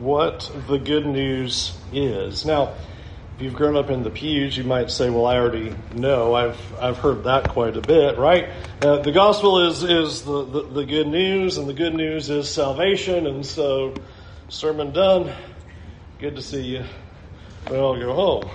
what the good news is. Now, if you've grown up in the pews, you might say, "Well, I already know. I've I've heard that quite a bit, right?" Uh, the gospel is is the, the, the good news, and the good news is salvation. And so, sermon done. Good to see you. Well, go home.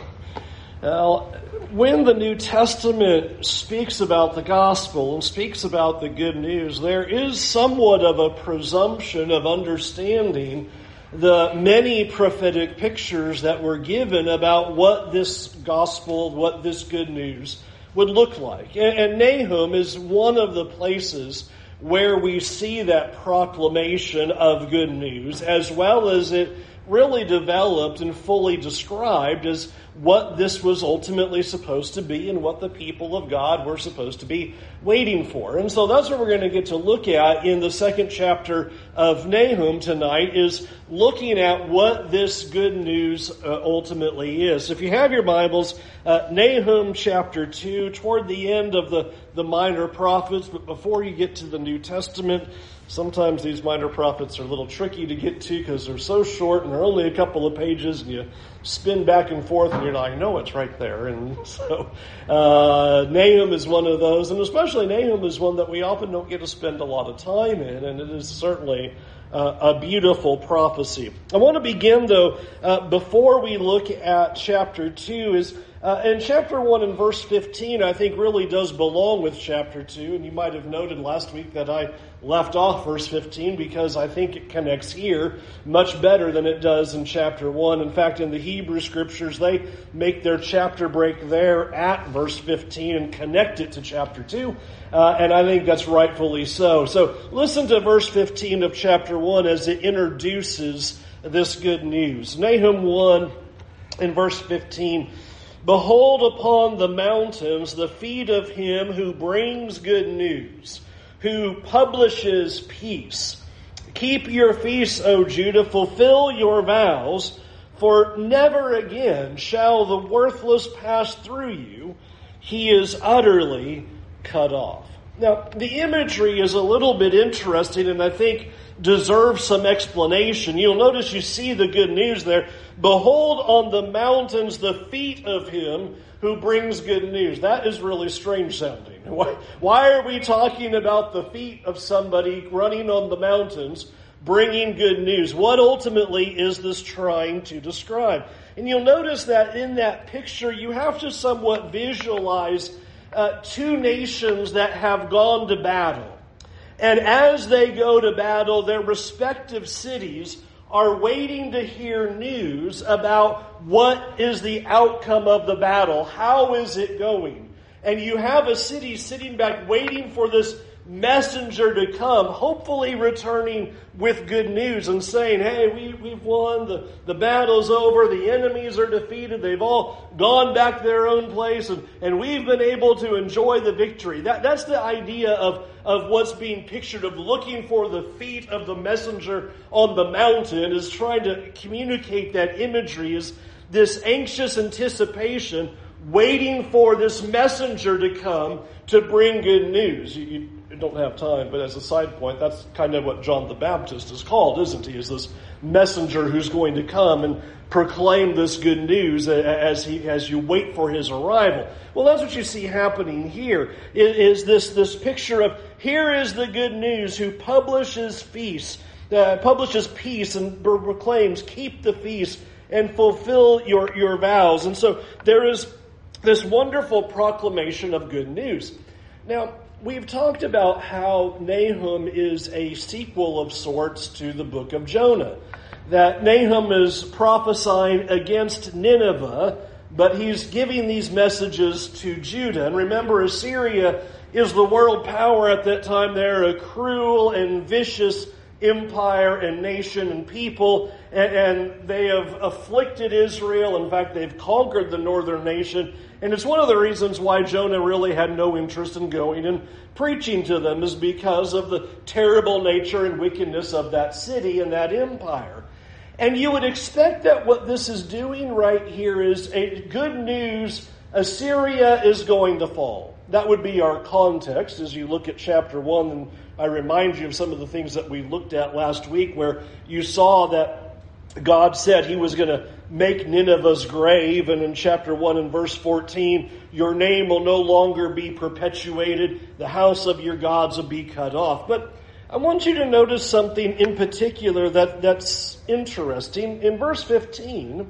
Now, when the New Testament speaks about the gospel and speaks about the good news, there is somewhat of a presumption of understanding the many prophetic pictures that were given about what this gospel, what this good news would look like. And, Nahum is one of the places where we see that proclamation of good news, as well as it really developed and fully described as what this was ultimately supposed to be and what the people of God were supposed to be waiting for. And so that's what we're going to get to look at in the second chapter of Nahum tonight is looking at what this good news uh, ultimately is. If you have your Bibles, uh, Nahum chapter 2, toward the end of the, the minor prophets, but before you get to the New Testament, Sometimes these minor prophets are a little tricky to get to because they're so short and they're only a couple of pages, and you spin back and forth, and you're like, "No, it's right there." And so, uh, Nahum is one of those, and especially Nahum is one that we often don't get to spend a lot of time in, and it is certainly uh, a beautiful prophecy. I want to begin though uh, before we look at chapter two is uh, and chapter 1 and verse 15, I think, really does belong with chapter 2. And you might have noted last week that I left off verse 15 because I think it connects here much better than it does in chapter 1. In fact, in the Hebrew scriptures, they make their chapter break there at verse 15 and connect it to chapter 2. Uh, and I think that's rightfully so. So listen to verse 15 of chapter 1 as it introduces this good news. Nahum 1 in verse 15 Behold upon the mountains the feet of him who brings good news, who publishes peace. Keep your feasts, O Judah, fulfill your vows, for never again shall the worthless pass through you. He is utterly cut off. Now, the imagery is a little bit interesting, and I think deserves some explanation. You'll notice you see the good news there. Behold on the mountains the feet of him who brings good news. That is really strange sounding. Why, why are we talking about the feet of somebody running on the mountains bringing good news? What ultimately is this trying to describe? And you'll notice that in that picture, you have to somewhat visualize uh, two nations that have gone to battle. And as they go to battle, their respective cities are waiting to hear news about what is the outcome of the battle. How is it going? And you have a city sitting back waiting for this messenger to come, hopefully returning with good news and saying, hey, we, we've won, the, the battle's over, the enemies are defeated, they've all gone back to their own place, and, and we've been able to enjoy the victory. That, that's the idea of, of what's being pictured, of looking for the feet of the messenger on the mountain, is trying to communicate that imagery, is this anxious anticipation waiting for this messenger to come to bring good news. You, don't have time, but as a side point, that's kind of what John the Baptist is called, isn't he? Is this messenger who's going to come and proclaim this good news as he as you wait for his arrival. Well, that's what you see happening here. Is this this picture of here is the good news who publishes peace, uh, publishes peace, and proclaims keep the feast and fulfill your your vows. And so there is this wonderful proclamation of good news. Now, we've talked about how Nahum is a sequel of sorts to the book of Jonah. That Nahum is prophesying against Nineveh, but he's giving these messages to Judah. And remember, Assyria is the world power at that time. They're a cruel and vicious empire and nation and people, and, and, they have afflicted Israel. In fact, they've conquered the northern nation. And it's one of the reasons why Jonah really had no interest in going and preaching to them, is because of the terrible nature and wickedness of that city and that empire. And you would expect that what this is doing right here is a good news Assyria is going to fall. That would be our context as you look at chapter 1 and I remind you of some of the things that we looked at last week where you saw that God said he was going to make Nineveh's grave, and in chapter 1 and verse 14, your name will no longer be perpetuated, the house of your gods will be cut off. But I want you to notice something in particular that, that's interesting. In verse 15,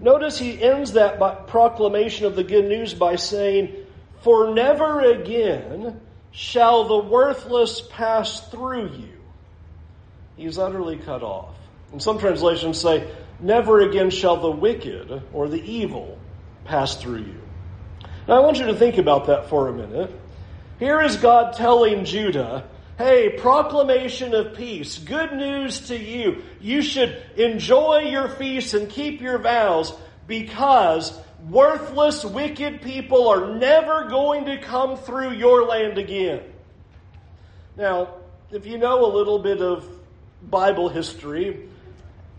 notice he ends that proclamation of the good news by saying, For never again shall the worthless pass through you. He's utterly cut off. And some translations say, Never again shall the wicked or the evil pass through you. Now I want you to think about that for a minute. Here is God telling Judah, Hey, proclamation of peace, good news to you. You should enjoy your feasts and keep your vows because worthless, wicked people are never going to come through your land again. Now, if you know a little bit of Bible history,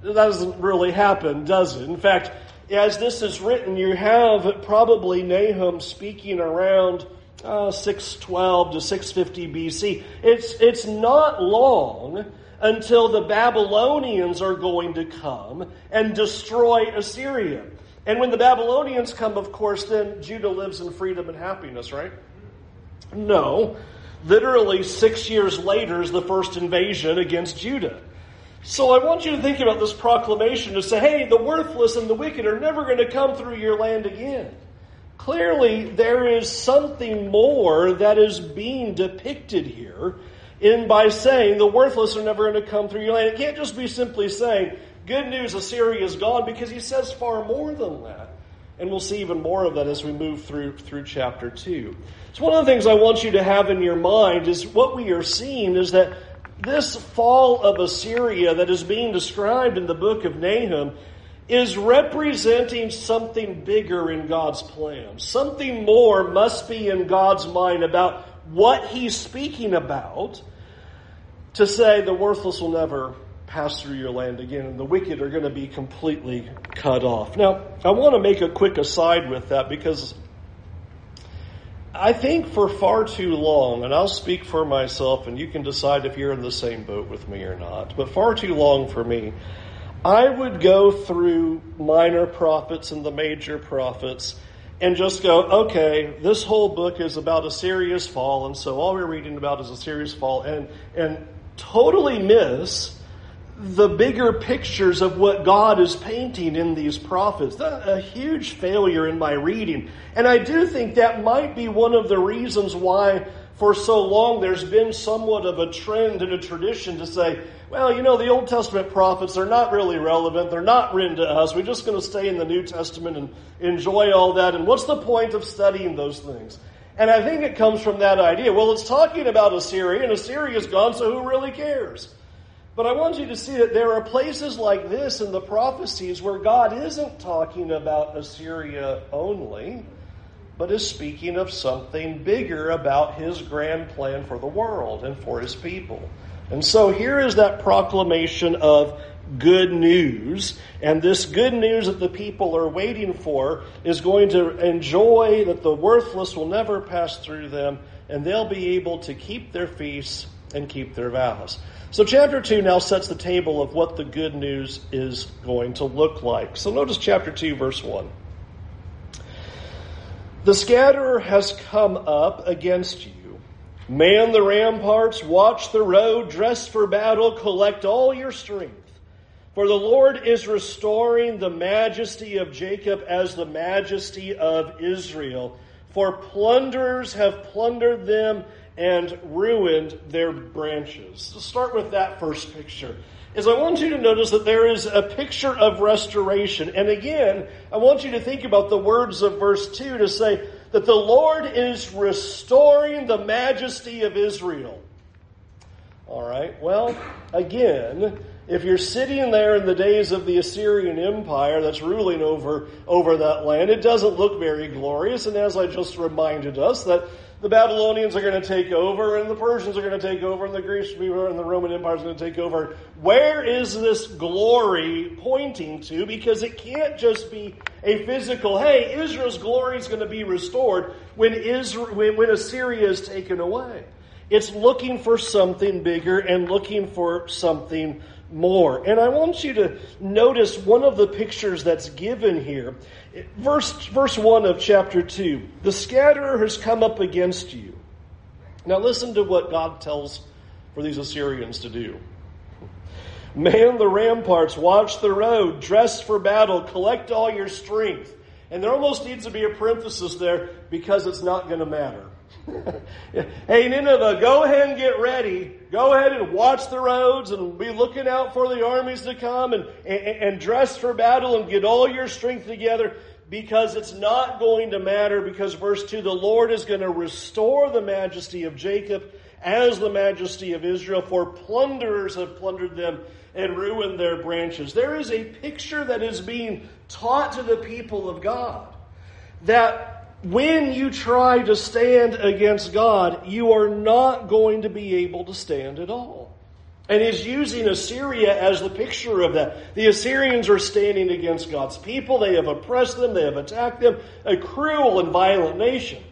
that doesn't really happen, does it? In fact, as this is written, you have probably Nahum speaking around uh, 612 to 650 BC. It's, it's not long until the Babylonians are going to come and destroy Assyria. And when the Babylonians come, of course, then Judah lives in freedom and happiness, right? No. Literally, six years later is the first invasion against Judah. So I want you to think about this proclamation to say, hey, the worthless and the wicked are never going to come through your land again. Clearly, there is something more that is being depicted here in by saying the worthless are never going to come through your land. It can't just be simply saying, good news, Assyria is gone, because he says far more than that. And we'll see even more of that as we move through, through chapter 2. So one of the things I want you to have in your mind is what we are seeing is that this fall of Assyria that is being described in the book of Nahum is representing something bigger in God's plan. Something more must be in God's mind about what he's speaking about to say the worthless will never pass through your land again and the wicked are going to be completely cut off. Now, I want to make a quick aside with that because I think for far too long, and I'll speak for myself and you can decide if you're in the same boat with me or not, but far too long for me, I would go through minor prophets and the major prophets and just go, okay, this whole book is about Assyria's fall, and so all we're reading about is Assyria's fall, and, and totally miss the bigger pictures of what God is painting in these prophets. A huge failure in my reading. And I do think that might be one of the reasons why for so long there's been somewhat of a trend and a tradition to say, well, you know, the Old Testament prophets are not really relevant. They're not written to us. We're just going to stay in the New Testament and enjoy all that. And what's the point of studying those things? And I think it comes from that idea. Well, it's talking about Assyria, and Assyria's gone, so who really cares? But I want you to see that there are places like this in the prophecies where God isn't talking about Assyria only but is speaking of something bigger about his grand plan for the world and for his people. And so here is that proclamation of good news. And this good news that the people are waiting for is going to enjoy that the worthless will never pass through them and they'll be able to keep their feasts and keep their vows. So chapter 2 now sets the table of what the good news is going to look like. So notice chapter 2 verse 1. The scatterer has come up against you. Man the ramparts, watch the road, dress for battle, collect all your strength. For the Lord is restoring the majesty of Jacob as the majesty of Israel. For plunderers have plundered them and ruined their branches. So start with that first picture is I want you to notice that there is a picture of restoration. And again, I want you to think about the words of verse 2 to say that the Lord is restoring the majesty of Israel. All right, well, again, if you're sitting there in the days of the Assyrian Empire that's ruling over, over that land, it doesn't look very glorious. And as I just reminded us, that the Babylonians are going to take over, and the Persians are going to take over, and the Greeks and the Roman Empire is going to take over. Where is this glory pointing to? Because it can't just be a physical, hey, Israel's glory is going to be restored when, Israel, when, when Assyria is taken away. It's looking for something bigger and looking for something more. And I want you to notice one of the pictures that's given here. Verse, verse 1 of chapter 2 The scatterer has come up against you. Now, listen to what God tells for these Assyrians to do. Man the ramparts, watch the road, dress for battle, collect all your strength. And there almost needs to be a parenthesis there because it's not going to matter. Hey, Nineveh, go ahead and get ready. Go ahead and watch the roads and be looking out for the armies to come and, and, and dress for battle and get all your strength together because it's not going to matter because verse 2, the Lord is going to restore the majesty of Jacob as the majesty of Israel, for plunderers have plundered them and ruined their branches. There is a picture that is being taught to the people of God that when you try to stand against God, you are not going to be able to stand at all. And he's using Assyria as the picture of that. The Assyrians are standing against God's people. They have oppressed them. They have attacked them. A cruel and violent nation.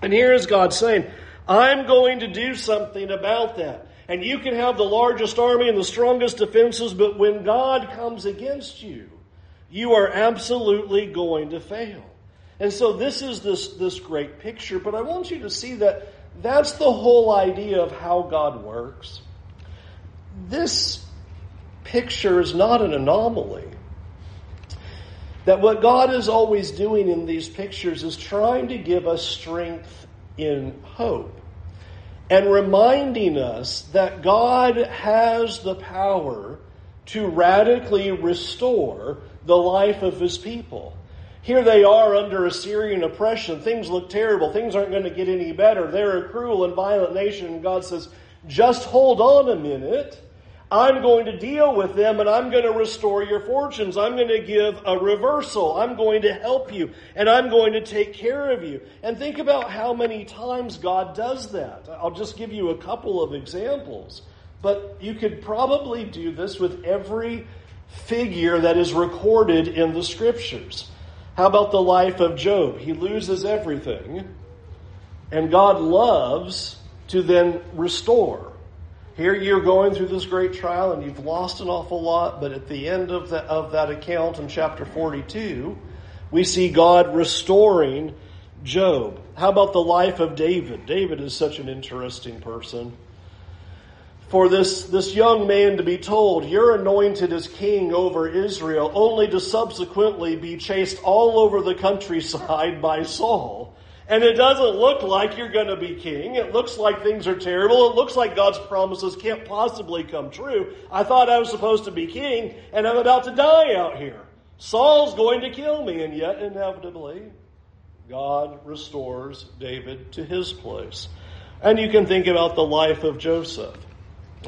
And here is God saying, I'm going to do something about that. And you can have the largest army and the strongest defenses, but when God comes against you, you are absolutely going to fail. And so this is this, this great picture, but I want you to see that that's the whole idea of how God works. This picture is not an anomaly. That what God is always doing in these pictures is trying to give us strength in hope and reminding us that God has the power to radically restore the life of his people. Here they are under Assyrian oppression. Things look terrible. Things aren't going to get any better. They're a cruel and violent nation. And God says, just hold on a minute. I'm going to deal with them and I'm going to restore your fortunes. I'm going to give a reversal. I'm going to help you and I'm going to take care of you. And think about how many times God does that. I'll just give you a couple of examples. But you could probably do this with every figure that is recorded in the scriptures. How about the life of Job? He loses everything and God loves to then restore. Here you're going through this great trial and you've lost an awful lot, but at the end of, the, of that account in chapter 42, we see God restoring Job. How about the life of David? David is such an interesting person. For this, this young man to be told, you're anointed as king over Israel, only to subsequently be chased all over the countryside by Saul and it doesn't look like you're going to be king. It looks like things are terrible. It looks like God's promises can't possibly come true. I thought I was supposed to be king, and I'm about to die out here. Saul's going to kill me, and yet, inevitably, God restores David to his place. And you can think about the life of Joseph.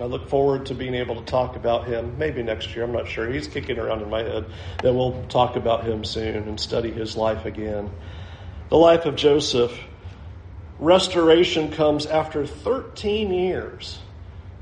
I look forward to being able to talk about him maybe next year. I'm not sure. He's kicking around in my head. Then we'll talk about him soon and study his life again the life of Joseph, restoration comes after 13 years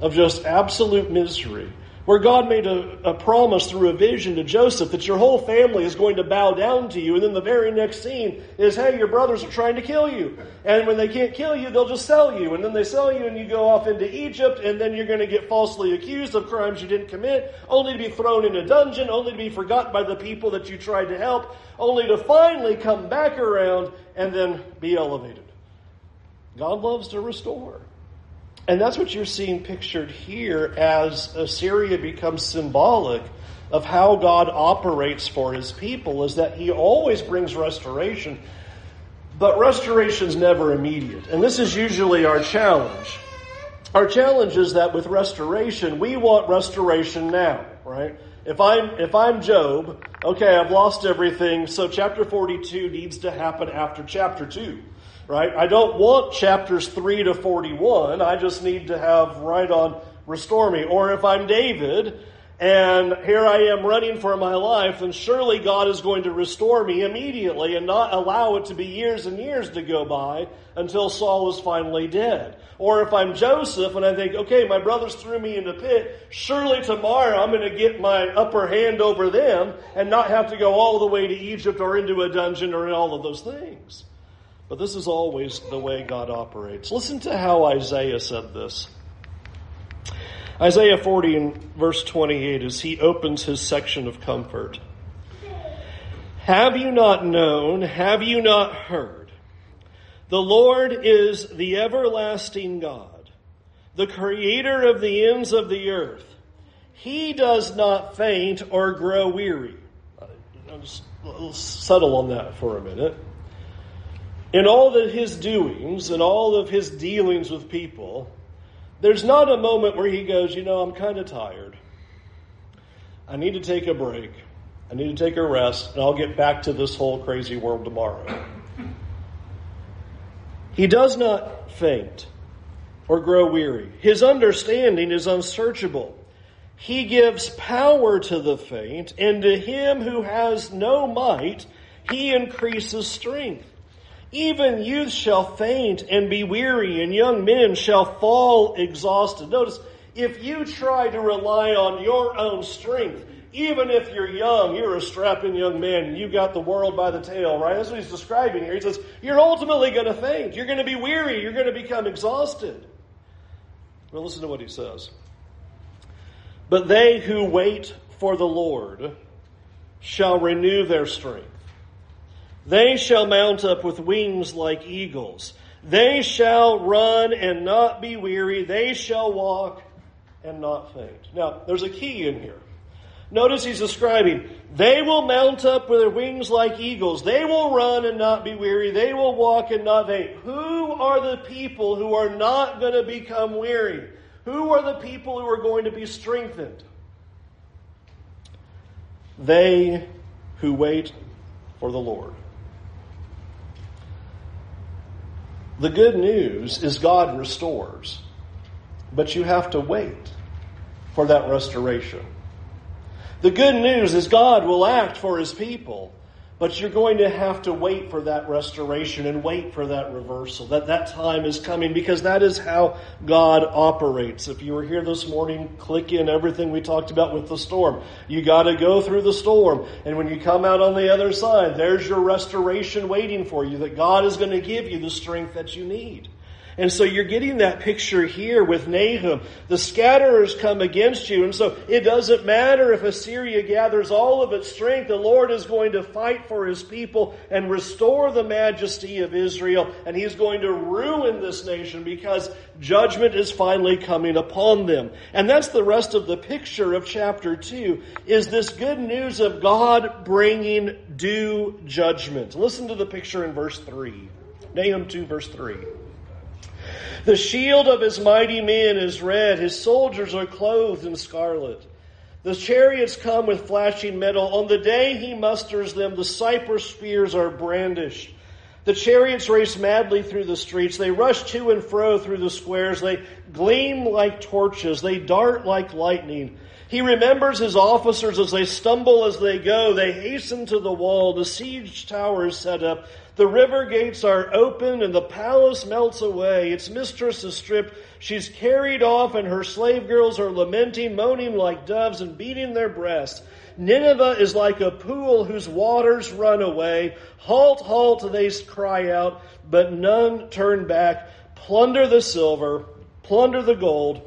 of just absolute misery where God made a, a, promise through a vision to Joseph that your whole family is going to bow down to you. And then the very next scene is, hey, your brothers are trying to kill you. And when they can't kill you, they'll just sell you. And then they sell you and you go off into Egypt and then you're going to get falsely accused of crimes you didn't commit, only to be thrown in a dungeon, only to be forgotten by the people that you tried to help, only to finally come back around and then be elevated. God loves to restore. And that's what you're seeing pictured here as Assyria becomes symbolic of how God operates for his people is that he always brings restoration, but restoration is never immediate. And this is usually our challenge. Our challenge is that with restoration, we want restoration now, right? If I'm, if I'm Job, okay, I've lost everything, so chapter 42 needs to happen after chapter 2 right? I don't want chapters 3 to 41. I just need to have right on restore me. Or if I'm David and here I am running for my life, then surely God is going to restore me immediately and not allow it to be years and years to go by until Saul is finally dead. Or if I'm Joseph and I think, okay, my brothers threw me in the pit, surely tomorrow I'm going to get my upper hand over them and not have to go all the way to Egypt or into a dungeon or in all of those things. But this is always the way God operates. Listen to how Isaiah said this. Isaiah 40 and verse 28 as he opens his section of comfort. Have you not known? Have you not heard? The Lord is the everlasting God, the creator of the ends of the earth. He does not faint or grow weary. Uh, I'll just settle on that for a minute. In all of his doings and all of his dealings with people, there's not a moment where he goes, you know, I'm kind of tired. I need to take a break. I need to take a rest, and I'll get back to this whole crazy world tomorrow. He does not faint or grow weary. His understanding is unsearchable. He gives power to the faint, and to him who has no might, he increases strength. Even youth shall faint and be weary, and young men shall fall exhausted. Notice, if you try to rely on your own strength, even if you're young, you're a strapping young man, you got the world by the tail, right? That's what he's describing here. He says, you're ultimately going to faint. You're going to be weary. You're going to become exhausted. Well, listen to what he says. But they who wait for the Lord shall renew their strength. They shall mount up with wings like eagles. They shall run and not be weary. They shall walk and not faint. Now, there's a key in here. Notice he's describing, they will mount up with their wings like eagles. They will run and not be weary. They will walk and not faint. Who are the people who are not going to become weary? Who are the people who are going to be strengthened? They who wait for the Lord. The good news is God restores, but you have to wait for that restoration. The good news is God will act for his people, but you're going to have to wait for that restoration and wait for that reversal. That that time is coming because that is how God operates. If you were here this morning, click in everything we talked about with the storm. You got to go through the storm, and when you come out on the other side, there's your restoration waiting for you. That God is going to give you the strength that you need. And so you're getting that picture here with Nahum. The scatterers come against you. And so it doesn't matter if Assyria gathers all of its strength. The Lord is going to fight for his people and restore the majesty of Israel. And he's going to ruin this nation because judgment is finally coming upon them. And that's the rest of the picture of chapter 2 is this good news of God bringing due judgment. Listen to the picture in verse 3. Nahum 2 verse 3. The shield of his mighty men is red. His soldiers are clothed in scarlet. The chariots come with flashing metal. On the day he musters them, the cypress spears are brandished. The chariots race madly through the streets. They rush to and fro through the squares. They gleam like torches. They dart like lightning. He remembers his officers as they stumble as they go. They hasten to the wall. The siege tower is set up. The river gates are open and the palace melts away. Its mistress is stripped. She's carried off and her slave girls are lamenting, moaning like doves and beating their breasts. Nineveh is like a pool whose waters run away. Halt, halt, they cry out, but none turn back. Plunder the silver, plunder the gold.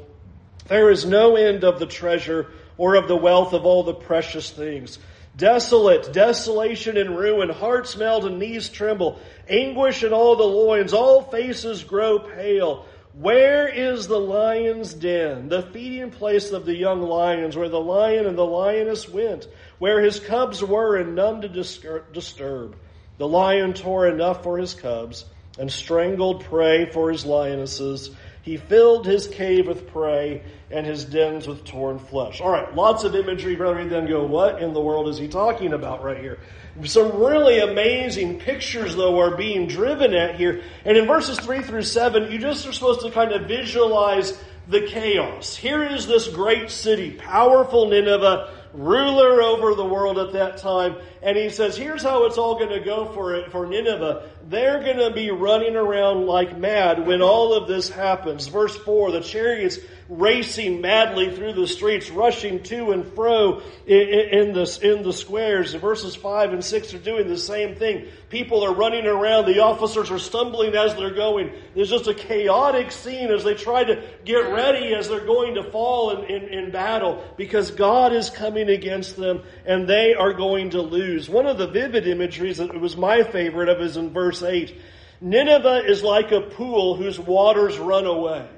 There is no end of the treasure or of the wealth of all the precious things. Desolate, desolation and ruin, hearts melt and knees tremble, anguish in all the loins, all faces grow pale. Where is the lion's den, the feeding place of the young lions, where the lion and the lioness went, where his cubs were and none to disturb? The lion tore enough for his cubs and strangled prey for his lionesses. He filled his cave with prey and his dens with torn flesh. All right, lots of imagery. Brother, then go, what in the world is he talking about right here? Some really amazing pictures, though, are being driven at here. And in verses 3 through 7, you just are supposed to kind of visualize the chaos. Here is this great city, powerful Nineveh, ruler over the world at that time. And he says, here's how it's all going to go for it, for Nineveh. They're going to be running around like mad when all of this happens. Verse 4, the chariots racing madly through the streets, rushing to and fro in, the, in the squares. Verses 5 and 6 are doing the same thing. People are running around. The officers are stumbling as they're going. There's just a chaotic scene as they try to get ready as they're going to fall in, in, in battle because God is coming against them and they are going to lose. One of the vivid imageries that was my favorite of is in verse 8. Nineveh is like a pool whose waters run away.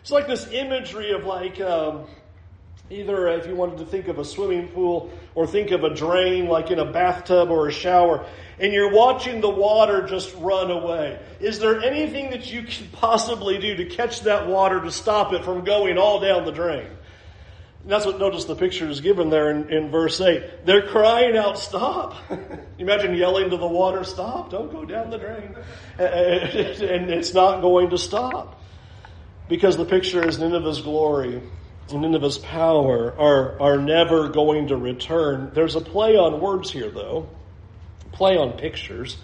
It's like this imagery of like um, either if you wanted to think of a swimming pool or think of a drain like in a bathtub or a shower, and you're watching the water just run away. Is there anything that you can possibly do to catch that water to stop it from going all down the drain? And that's what notice the picture is given there in, in verse 8. They're crying out, stop. Imagine yelling to the water, stop, don't go down the drain. and it's not going to stop. Because the picture is Nineveh's glory and Nineveh's power are, are never going to return. There's a play on words here, though, play on pictures.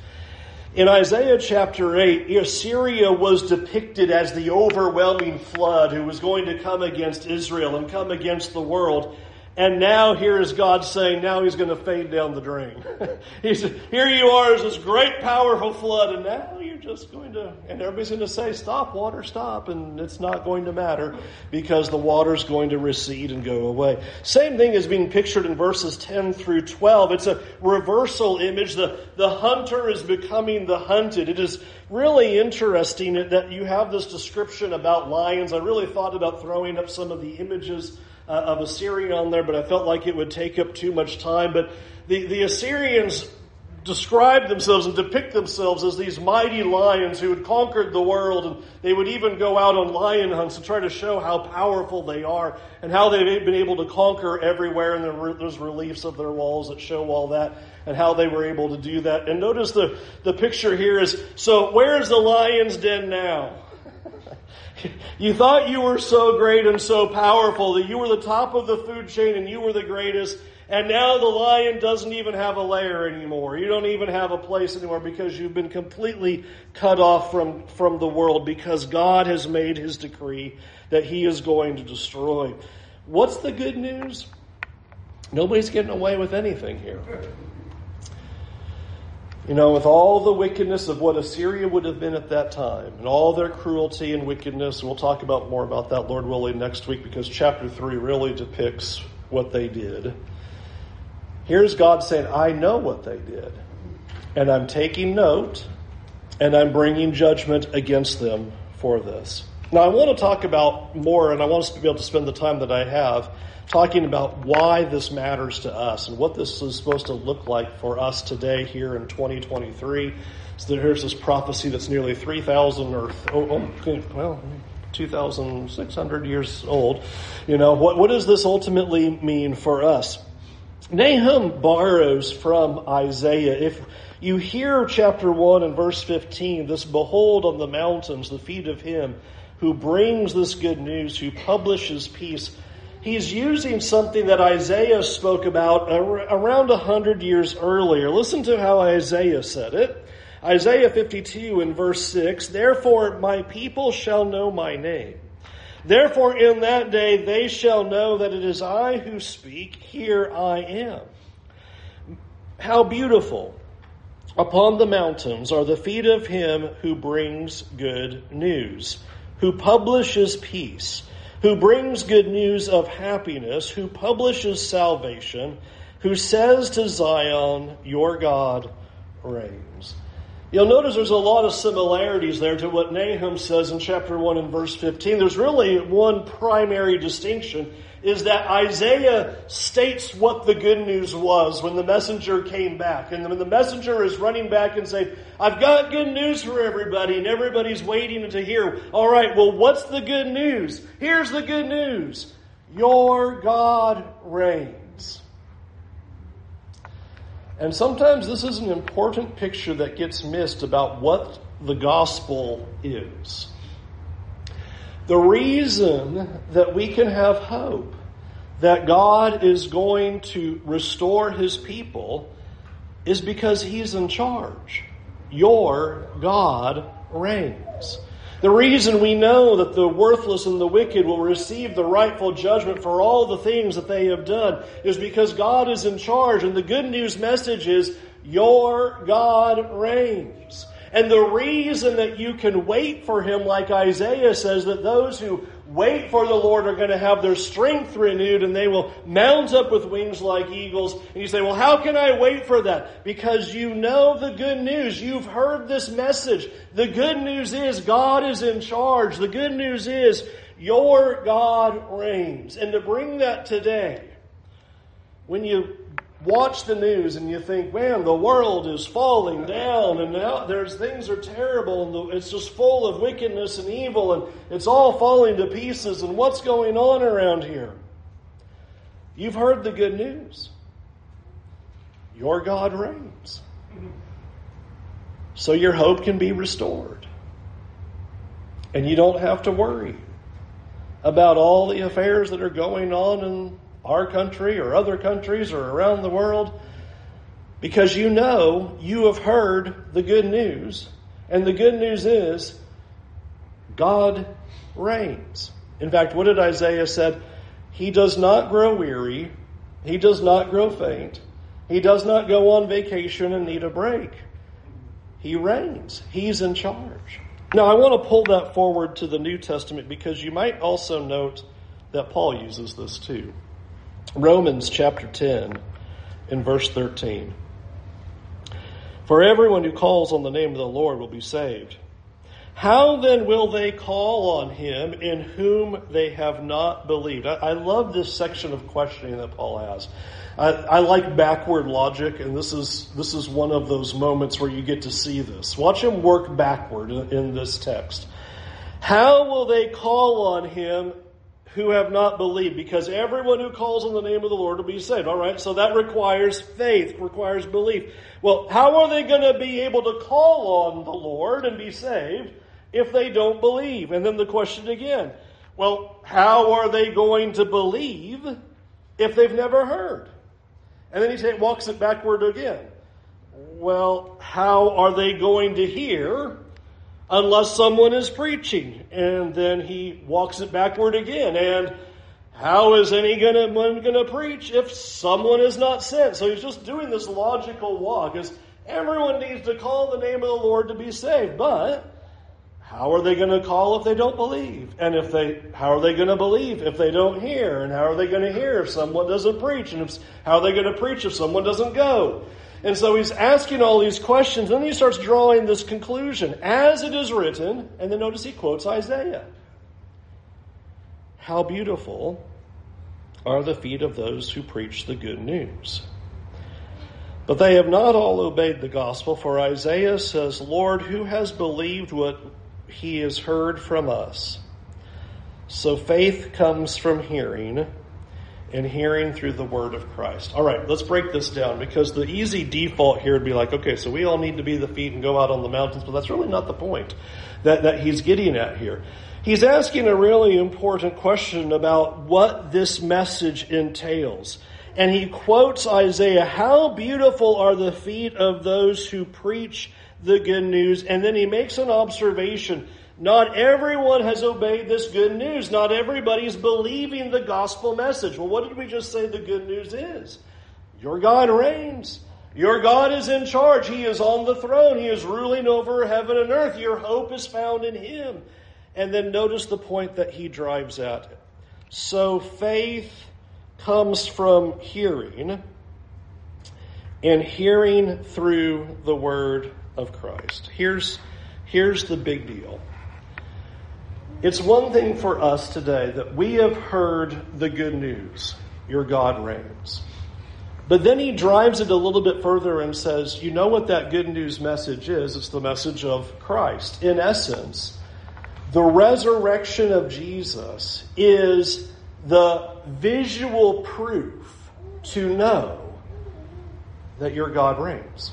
In Isaiah chapter 8, Assyria was depicted as the overwhelming flood who was going to come against Israel and come against the world. And now here is God saying, now he's going to fade down the drain. he said, here you are as this great powerful flood, and now you're just going to, and everybody's going to say, stop, water, stop, and it's not going to matter because the water's going to recede and go away. Same thing is being pictured in verses 10 through 12. It's a reversal image. The, the hunter is becoming the hunted. It is really interesting that you have this description about lions. I really thought about throwing up some of the images uh, of Assyria on there, but I felt like it would take up too much time. But the, the Assyrians describe themselves and depict themselves as these mighty lions who had conquered the world, and they would even go out on lion hunts to try to show how powerful they are and how they've been able to conquer everywhere. And there there's reliefs of their walls that show all that and how they were able to do that. And notice the, the picture here is so where is the lion's den now? You thought you were so great and so powerful that you were the top of the food chain and you were the greatest. And now the lion doesn't even have a lair anymore. You don't even have a place anymore because you've been completely cut off from, from the world because God has made his decree that he is going to destroy. What's the good news? Nobody's getting away with anything here. You know, with all the wickedness of what Assyria would have been at that time, and all their cruelty and wickedness, and we'll talk about more about that, Lord willing, next week, because chapter 3 really depicts what they did. Here's God saying, I know what they did, and I'm taking note, and I'm bringing judgment against them for this. Now, I want to talk about more, and I want us to be able to spend the time that I have talking about why this matters to us and what this is supposed to look like for us today here in 2023. So here's this prophecy that's nearly 3,000 or, oh, oh, well, 2,600 years old. You know, what, what does this ultimately mean for us? Nahum borrows from Isaiah. If you hear chapter 1 and verse 15, this behold on the mountains the feet of him who brings this good news, who publishes peace, he's using something that Isaiah spoke about around a hundred years earlier. Listen to how Isaiah said it. Isaiah 52 in verse 6, Therefore my people shall know my name. Therefore in that day they shall know that it is I who speak, here I am. How beautiful upon the mountains are the feet of him who brings good news, who publishes peace who brings good news of happiness, who publishes salvation, who says to Zion, Your God reigns. You'll notice there's a lot of similarities there to what Nahum says in chapter 1 and verse 15. There's really one primary distinction is that Isaiah states what the good news was when the messenger came back. And when the messenger is running back and saying, I've got good news for everybody, and everybody's waiting to hear, all right, well, what's the good news? Here's the good news. Your God reigns. And sometimes this is an important picture that gets missed about what the gospel is. The reason that we can have hope that God is going to restore his people is because he's in charge. Your God reigns. The reason we know that the worthless and the wicked will receive the rightful judgment for all the things that they have done is because God is in charge. And the good news message is, your God reigns. And the reason that you can wait for Him, like Isaiah says, that those who wait for the Lord are going to have their strength renewed and they will mount up with wings like eagles. And you say, well, how can I wait for that? Because you know the good news. You've heard this message. The good news is God is in charge. The good news is your God reigns. And to bring that today, when you watch the news and you think, man, the world is falling down and now there's things are terrible and it's just full of wickedness and evil and it's all falling to pieces and what's going on around here? You've heard the good news. Your God reigns. So your hope can be restored. And you don't have to worry about all the affairs that are going on in our country or other countries or around the world because you know you have heard the good news. And the good news is God reigns. In fact, what did Isaiah said? He does not grow weary. He does not grow faint. He does not go on vacation and need a break. He reigns. He's in charge. Now, I want to pull that forward to the New Testament because you might also note that Paul uses this too. Romans chapter 10 in verse 13. For everyone who calls on the name of the Lord will be saved. How then will they call on him in whom they have not believed? I, I love this section of questioning that Paul has. I, I, like backward logic, and this is this is one of those moments where you get to see this. Watch him work backward in, in this text. How will they call on him who have not believed, because everyone who calls on the name of the Lord will be saved. All right, so that requires faith, requires belief. Well, how are they going to be able to call on the Lord and be saved if they don't believe? And then the question again, well, how are they going to believe if they've never heard? And then he walks it backward again. Well, how are they going to hear unless someone is preaching. And then he walks it backward again. And how is anyone going to preach if someone is not sent? So he's just doing this logical walk. As everyone needs to call the name of the Lord to be saved, but how are they going to call if they don't believe? And if they, how are they going to believe if they don't hear? And how are they going to hear if someone doesn't preach? And if, how are they going to preach if someone doesn't go? And so he's asking all these questions, and then he starts drawing this conclusion. As it is written, and then notice he quotes Isaiah. How beautiful are the feet of those who preach the good news. But they have not all obeyed the gospel, for Isaiah says, Lord, who has believed what he has heard from us? So faith comes from hearing and hearing through the word of Christ. All right, let's break this down because the easy default here would be like, okay, so we all need to be the feet and go out on the mountains, but that's really not the point that, that he's getting at here. He's asking a really important question about what this message entails. And he quotes Isaiah, How beautiful are the feet of those who preach the good news. And then he makes an observation not everyone has obeyed this good news. Not everybody's believing the gospel message. Well, what did we just say the good news is? Your God reigns. Your God is in charge. He is on the throne. He is ruling over heaven and earth. Your hope is found in Him. And then notice the point that he drives at. So faith comes from hearing, and hearing through the word of Christ. Here's, here's the big deal. It's one thing for us today that we have heard the good news your God reigns. But then he drives it a little bit further and says, you know what that good news message is? It's the message of Christ. In essence, the resurrection of Jesus is the visual proof to know that your God reigns.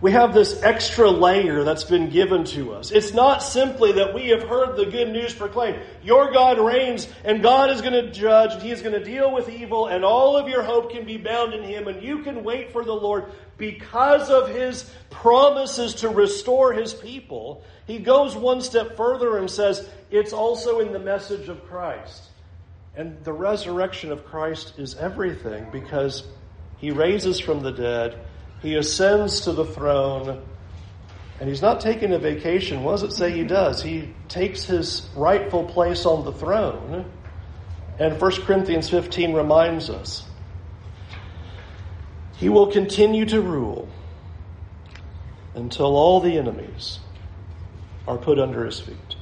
We have this extra layer that's been given to us. It's not simply that we have heard the good news proclaimed. Your God reigns and God is going to judge and He is going to deal with evil and all of your hope can be bound in Him and you can wait for the Lord because of His promises to restore His people. He goes one step further and says, it's also in the message of Christ. And the resurrection of Christ is everything because He raises from the dead he ascends to the throne, and he's not taking a vacation. What does it say he does? He takes his rightful place on the throne. And 1 Corinthians 15 reminds us he will continue to rule until all the enemies are put under his feet.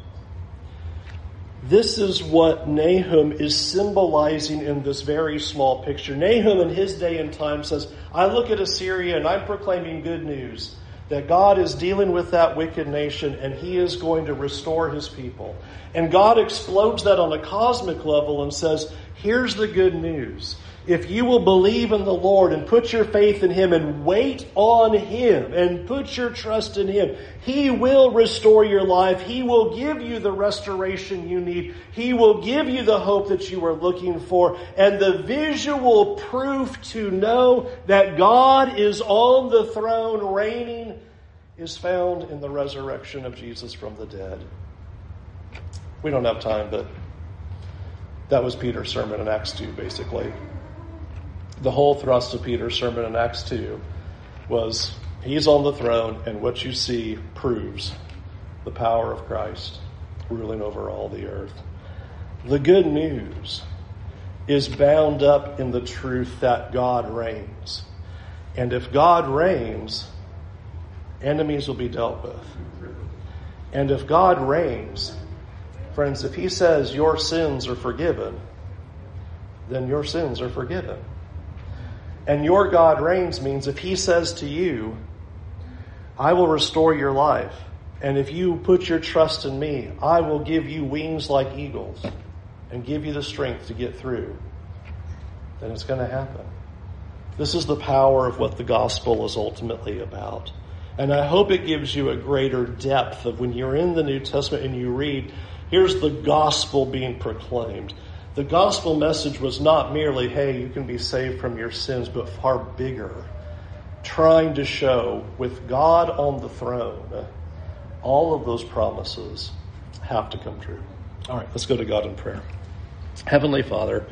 This is what Nahum is symbolizing in this very small picture. Nahum, in his day and time, says, I look at Assyria and I'm proclaiming good news that God is dealing with that wicked nation and he is going to restore his people. And God explodes that on a cosmic level and says, Here's the good news. If you will believe in the Lord and put your faith in Him and wait on Him and put your trust in Him, He will restore your life. He will give you the restoration you need. He will give you the hope that you are looking for and the visual proof to know that God is on the throne reigning is found in the resurrection of Jesus from the dead. We don't have time, but that was Peter's sermon in Acts 2, basically the whole thrust of Peter's sermon in Acts 2 was he's on the throne, and what you see proves the power of Christ ruling over all the earth. The good news is bound up in the truth that God reigns. And if God reigns, enemies will be dealt with. And if God reigns, friends, if He says your sins are forgiven, then your sins are forgiven. And your God reigns means if He says to you, I will restore your life, and if you put your trust in me, I will give you wings like eagles and give you the strength to get through, then it's going to happen. This is the power of what the gospel is ultimately about. And I hope it gives you a greater depth of when you're in the New Testament and you read, here's the gospel being proclaimed. The gospel message was not merely, hey, you can be saved from your sins, but far bigger. Trying to show with God on the throne, all of those promises have to come true. All right, let's go to God in prayer. Heavenly Father,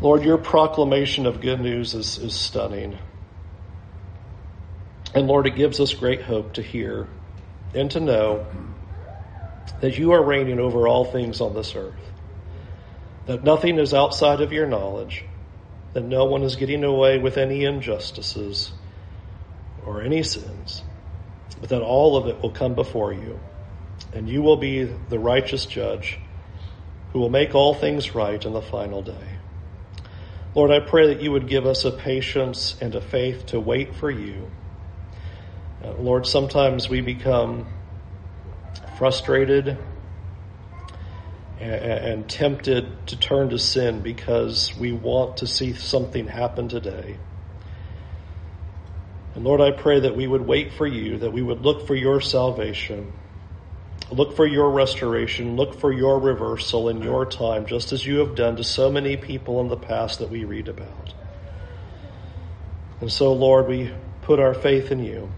Lord, your proclamation of good news is, is stunning. And Lord, it gives us great hope to hear and to know that you are reigning over all things on this earth that nothing is outside of your knowledge, that no one is getting away with any injustices or any sins, but that all of it will come before you, and you will be the righteous judge who will make all things right in the final day. Lord, I pray that you would give us a patience and a faith to wait for you. Uh, Lord, sometimes we become frustrated and tempted to turn to sin because we want to see something happen today. And Lord, I pray that we would wait for you, that we would look for your salvation, look for your restoration, look for your reversal in your time, just as you have done to so many people in the past that we read about. And so, Lord, we put our faith in you,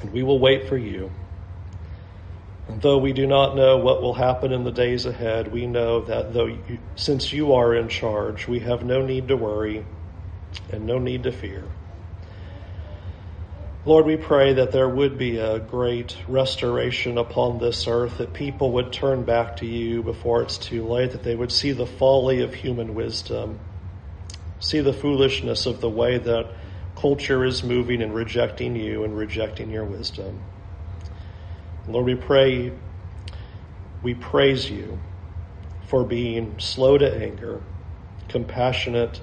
and we will wait for you. Though we do not know what will happen in the days ahead, we know that though you, since you are in charge, we have no need to worry and no need to fear. Lord, we pray that there would be a great restoration upon this earth, that people would turn back to you before it's too late, that they would see the folly of human wisdom, see the foolishness of the way that culture is moving and rejecting you and rejecting your wisdom. Lord, we pray, we praise you for being slow to anger, compassionate,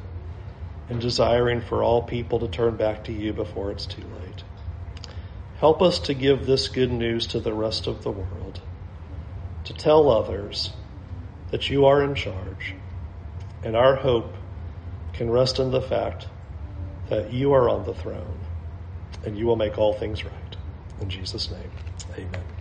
and desiring for all people to turn back to you before it's too late. Help us to give this good news to the rest of the world, to tell others that you are in charge, and our hope can rest in the fact that you are on the throne and you will make all things right. In Jesus' name, amen.